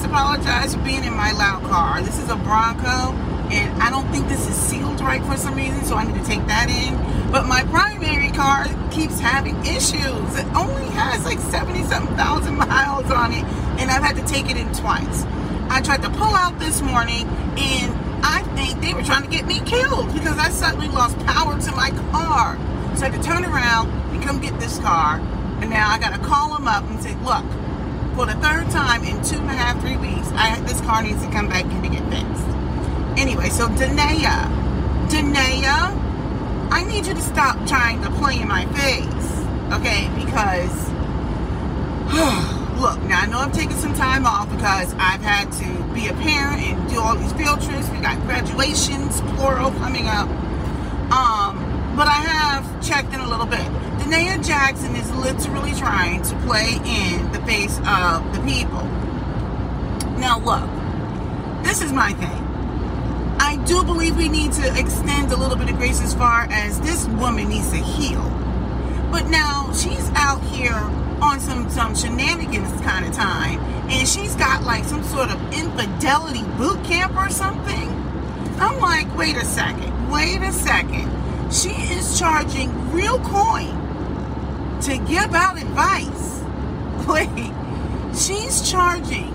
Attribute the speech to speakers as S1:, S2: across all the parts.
S1: must apologize for being in my loud car. This is a Bronco, and I don't think this is sealed right for some reason, so I need to take that in. But my primary car keeps having issues. It only has like 70 something thousand miles on it, and I've had to take it in twice. I tried to pull out this morning, and I think they were trying to get me killed because I suddenly lost power to my car. So I had to turn around and come get this car. And now I got to call them up and say, look, for the third time in two and a half, three weeks, I this car needs to come back in to get fixed. Anyway, so Da'Naia, Da'Naia, I need you to stop trying to play in my face, okay? Because look, now I know I'm taking some time off because I've had to be a parent and do all these field trips. We got graduations, plural, coming up. Um, but I have checked in a little bit. Da'Naia Jackson is literally trying to play in the face of the people. Now, look, this is my thing. I do believe we need to extend a little bit of grace as far as this woman needs to heal. But now she's out here on some some shenanigans kind of time, and she's got like some sort of infidelity boot camp or something. I'm like, wait a second, wait a second. She is charging real coin to give out advice. Wait, she's charging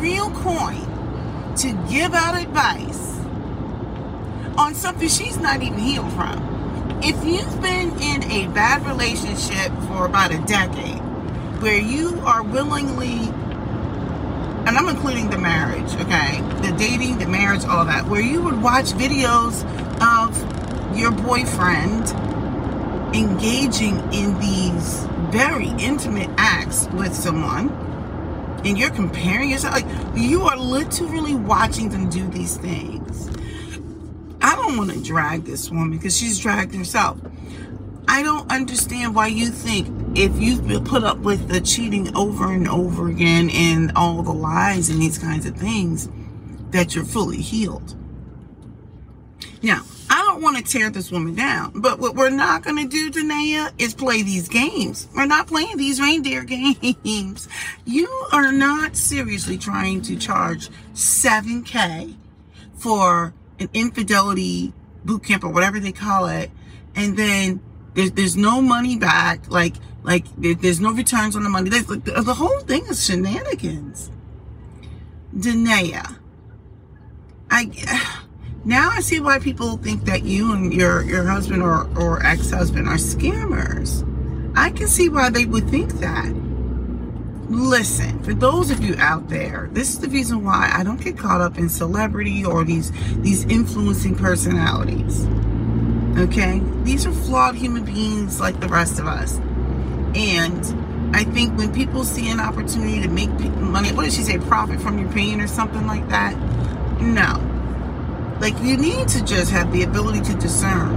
S1: real coin to give out advice on something she's not even healed from. If you've been in a bad relationship for about a decade, where you are willingly, and I'm including the marriage, okay, the dating, the marriage, all that, where you would watch videos of your boyfriend engaging in these very intimate acts with someone and you're comparing yourself like you are literally watching them do these things. I don't want to drag this woman because she's dragged herself. I don't understand why you think if you've been put up with the cheating over and over again and all the lies and these kinds of things that you're fully healed. Now want to tear this woman down. But what we're not going to do, Da'Naia, is play these games. We're not playing these reindeer games. You are not seriously trying to charge 7K for an infidelity boot camp or whatever they call it. And then there's, there's no money back. Like, like there's no returns on the money. There's, the, the whole thing is shenanigans. Da'Naia, I, now I see why people think that you and your, your husband or, or ex-husband are scammers. I can see why they would think that. Listen, for those of you out there, this is the reason why I don't get caught up in celebrity or these these influencing personalities. Okay? These are flawed human beings like the rest of us. And I think when people see an opportunity to make money, what did she say, profit from your pain or something like that? No like you need to just have the ability to discern.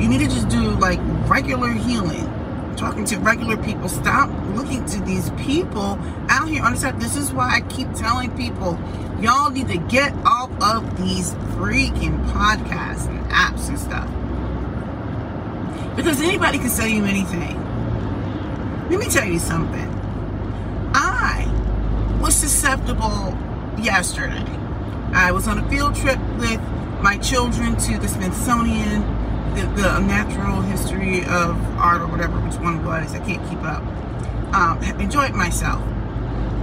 S1: You need to just do like regular healing. Talking to regular people. Stop looking to these people out here side. This is why I keep telling people, y'all need to get off of these freaking podcasts and apps and stuff. Because anybody can sell you anything. Let me tell you something. I was susceptible yesterday I was on a field trip with my children to the Smithsonian, the, the natural history of art or whatever, which one was. I can't keep up. Um, enjoyed myself.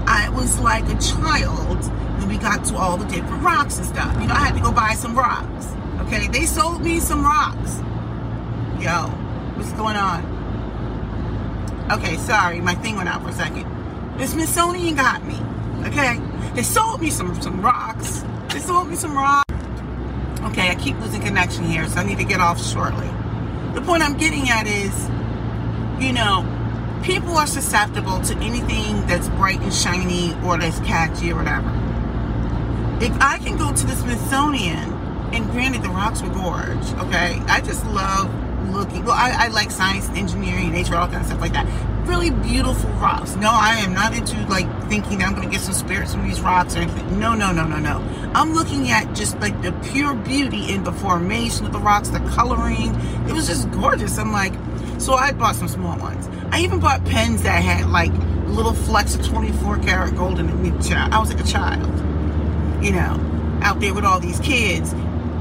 S1: I was like a child when we got to all the different rocks and stuff. You know, I had to go buy some rocks. Okay, they sold me some rocks. Yo, what's going on? Okay, sorry, my thing went out for a second. The Smithsonian got me. Okay, they sold me some some rocks just sold me some rock. Okay, I keep losing connection here, so I need to get off shortly. The point I'm getting at is, you know, people are susceptible to anything that's bright and shiny or that's catchy or whatever. If I can go to the Smithsonian, and granted the rocks were gorge, okay? I just love looking. Well, I, I like science, engineering, nature, all kind of stuff like that. Really beautiful rocks. No, I am not into like thinking I'm going to get some spirits from these rocks or anything. No, no, no, no, no. I'm looking at just like the pure beauty in the formation of the rocks, the coloring. It was just gorgeous. I'm like, so I bought some small ones. I even bought pens that had like little flecks of 24 karat gold in it. I was like a child, you know, out there with all these kids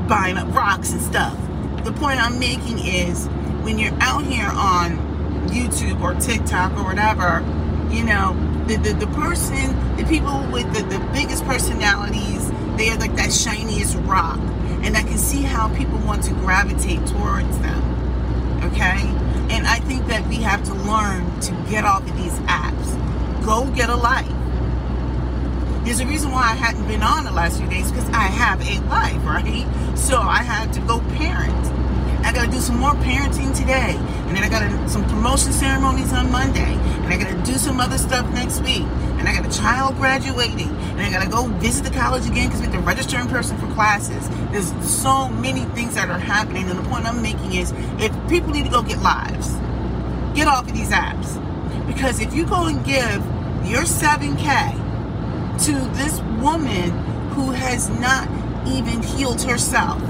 S1: buying up rocks and stuff. The point I'm making is when you're out here on YouTube or TikTok or whatever, you know, the, the, the person, the people with the, the biggest personalities, they are like that shiniest rock. And I can see how people want to gravitate towards them. Okay? And I think that we have to learn to get off of these apps. Go get a life. There's a reason why I hadn't been on the last few days because I have a life, right? So I had to go parent. I got to do some more parenting today. And then I got some promotion ceremonies on Monday. And I got to do some other stuff next week. And I got a child graduating. And I got to go visit the college again because we have to register in person for classes. There's so many things that are happening. And the point I'm making is if people need to go get lives, get off of these apps. Because if you go and give your 7K to this woman who has not even healed herself,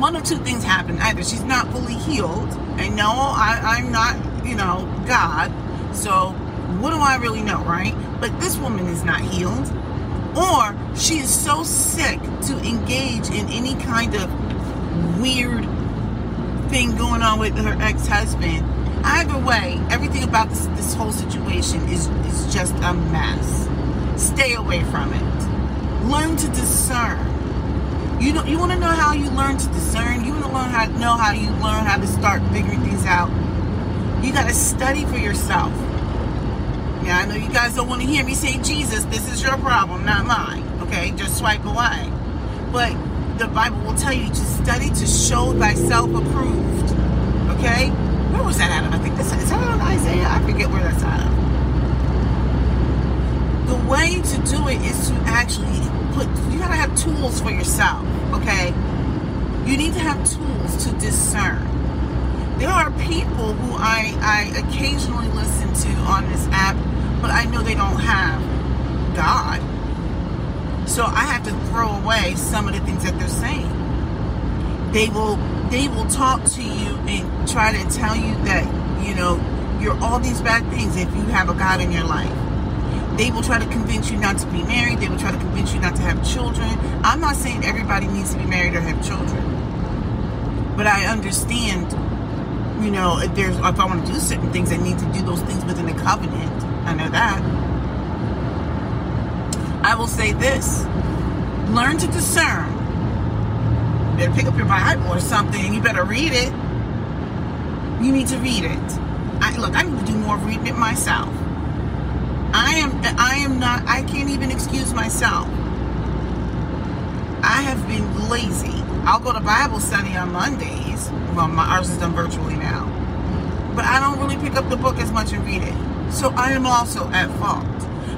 S1: one of two things happen. Either she's not fully healed, and no, I, I'm not, you know, God. So what do I really know, right? But this woman is not healed. Or she is so sick to engage in any kind of weird thing going on with her ex-husband. Either way, everything about this, this whole situation is, is just a mess. Stay away from it. Learn to discern you know, you want to know how you learn to discern. You want to learn how know how you learn how to start figuring things out. You got to study for yourself. Yeah, I know you guys don't want to hear me say Jesus. This is your problem, not mine. Okay, just swipe away. But the Bible will tell you to study to show thyself approved. Okay, where was that out of? I think this is out of Isaiah. I forget where that's out of. The way to do it is to actually put you gotta have tools for yourself, okay? You need to have tools to discern. There are people who I, I occasionally listen to on this app, but I know they don't have God. So I have to throw away some of the things that they're saying. They will they will talk to you and try to tell you that, you know, you're all these bad things if you have a God in your life they will try to convince you not to be married. Try to convince you not to have children. I'm not saying everybody needs to be married or have children. But I understand, you know, if there's if I want to do certain things, I need to do those things within the covenant. I know that. I will say this. Learn to discern. You better pick up your Bible or something. You better read it. You need to read it. I look, I need to do more reading it myself. I am I myself. I have been lazy. I'll go to Bible study on Mondays. Well, my ours is done virtually now. But I don't really pick up the book as much and read it. So I am also at fault.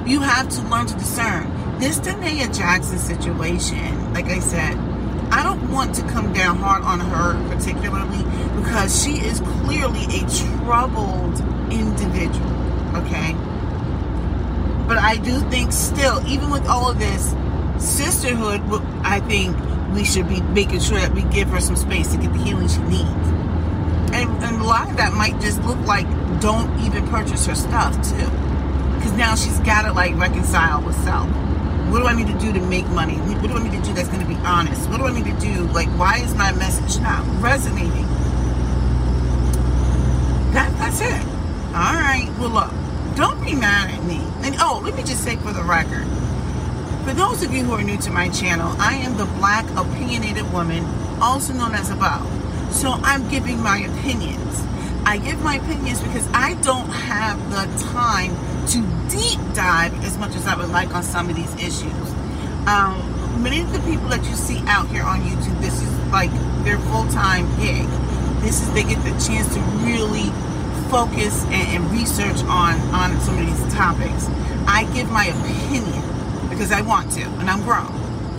S1: You have to learn to discern. This Da'Naia Jackson situation, like I said, I don't want to come down hard on her particularly because she is clearly a troubled individual. Okay? I do think still, even with all of this, sisterhood, I think we should be making sure that we give her some space to get the healing she needs. And, and a lot of that might just look like don't even purchase her stuff too. Because now she's got to like reconcile with self. What do I need to do to make money? What do I need to do that's going to be honest? What do I need to do? Like, why is my message not resonating? That, that's it. All right. Well, look don't be mad at me. And oh, let me just say for the record, for those of you who are new to my channel, I am the black opinionated woman, also known as a Bow. So I'm giving my opinions. I give my opinions because I don't have the time to deep dive as much as I would like on some of these issues. Um, many of the people that you see out here on YouTube, this is like their full-time gig. This is they get the chance to really focus and, and research on on some of these topics. I give my opinion because I want to, and I'm grown.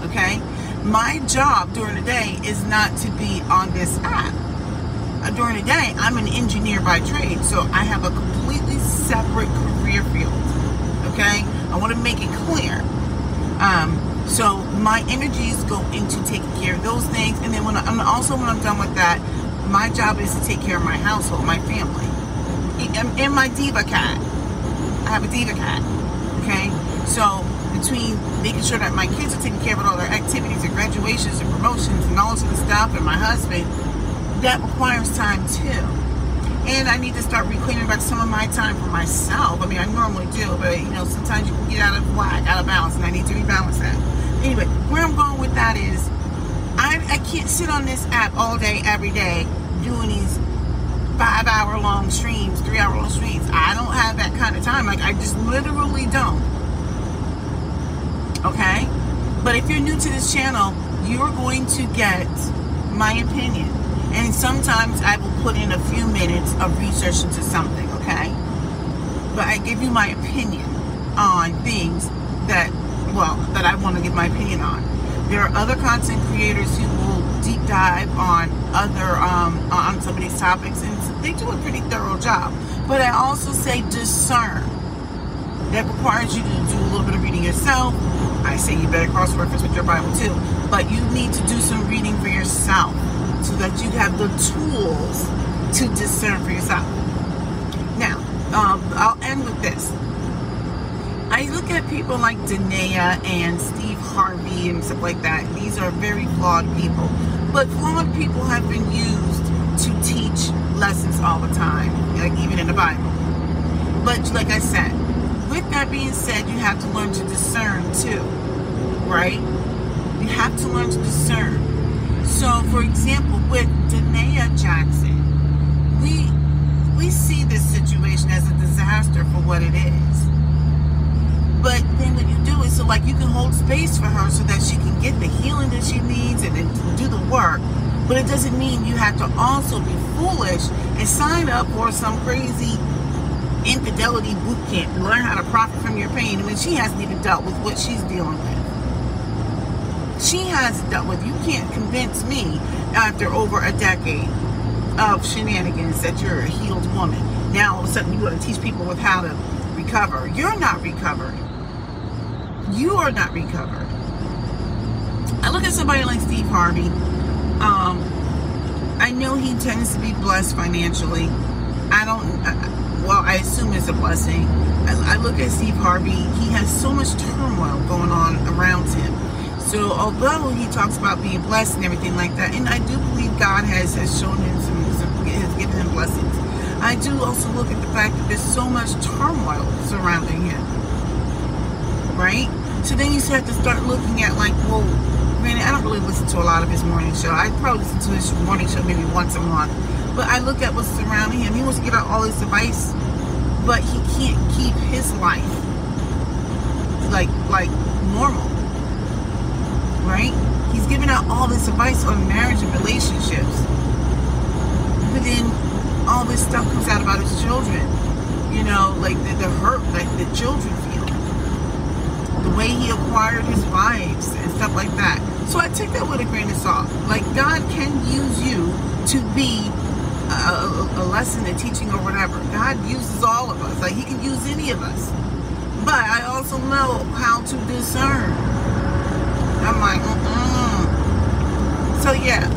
S1: Okay, my job during the day is not to be on this app. uh, during the day, I'm an engineer by trade, so I have a completely separate career field. Okay, I want to make it clear. Um, so my energies go into taking care of those things, and then when I'm also when I'm done with that, my job is to take care of my household, my family, and in my diva cat. I have a diva cat. Okay, so between making sure that my kids are taking care of all their activities and graduations and promotions and all sorts of stuff, and my husband, that requires time too. And I need to start reclaiming back some of my time for myself. I mean, I normally do, but you know, sometimes you can get out of whack, out of balance, and I need to rebalance that. Anyway, where I'm going with that is, I, I can't sit on this app all day, every day, doing these five hour long streams, three hour long streams. I don't have that kind of time. Like, I just literally don't. Okay? But if you're new to this channel, you're going to get my opinion. And sometimes I will put in a few minutes of research into something, okay? But I give you my opinion on things that, well, that I want to give my opinion on. There are other content creators who will deep dive on other, um, on some of these topics, and they do a pretty thorough job. But I also say discern. That requires you to do a little bit of reading yourself, I say you better cross reference with your Bible too. But you need to do some reading for yourself so that you have the tools to discern for yourself. Now, um, I'll end with this. I look at people like Da'Naia and Steve Harvey and stuff like that. These are very flawed people. But flawed people have been used to teach lessons all the time, like even in the Bible. But like I said, with that being said, you have to learn to discern too, right? You have to learn to discern. So, for example, with Da'Naia Jackson, we we see this situation as a disaster for what it is. But then what you do is so like you hold space for her so that she can get the healing that she needs and, and do the work. But it doesn't mean you have to also be foolish and sign up for some crazy infidelity boot camp to learn how to profit from your pain. I mean, she hasn't even dealt with what she's dealing with. She has dealt with. You can't convince me after over a decade of shenanigans that you're a healed woman. Now all of a sudden you want to teach people with how to recover. You're not recovered. You are not recovered. I look at somebody like Steve Harvey. Um, I know he tends to be blessed financially. I don't. I, well, I assume it's a blessing. I, I look at Steve Harvey, he has so much turmoil going on around him. So although he talks about being blessed and everything like that, and I do believe God has, has shown him some, some has given him blessings. I do also look at the fact that there's so much turmoil surrounding him. Right? So then you have to start looking at like, well, granted, I don't really listen to a lot of his morning show. I probably listen to his morning show maybe once a month. But I look at what's surrounding him. He wants to get out all his advice, but he can't keep his life like like normal. Right? He's giving out all this advice on marriage and relationships. But then all this stuff comes out about his children. You know, like the, the hurt that the children feel. The way he acquired his wives and stuff like that. So I take that with a grain of salt. Like God can use you to be a, a, lesson in teaching or whatever. God uses all of us. Like He can use any of us. But I also know how to discern. I'm like, mm So yeah,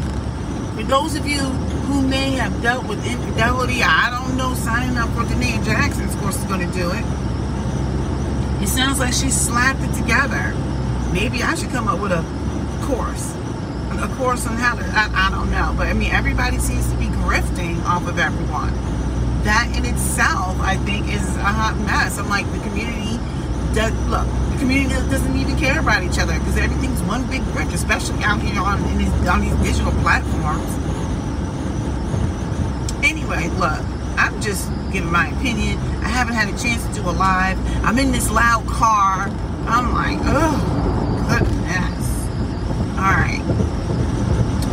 S1: for those of you who may have dealt with infidelity, I don't know, signing up for Da'Naia Jackson's course is going to do it. It sounds like she slapped it together. Maybe I should come up with a course a course on how to, I, I don't know. But I mean, everybody seems to be grifting off of everyone. That in itself, I think, is a hot mess. I'm like, the community does, look, the community doesn't even care about each other because everything's one big grift, especially out here on, these, on these digital platforms. Anyway, look, just giving my opinion. I haven't had a chance to do a live. I'm in this loud car. I'm like, oh, goodness. All right.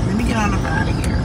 S1: Let me get on up out of here.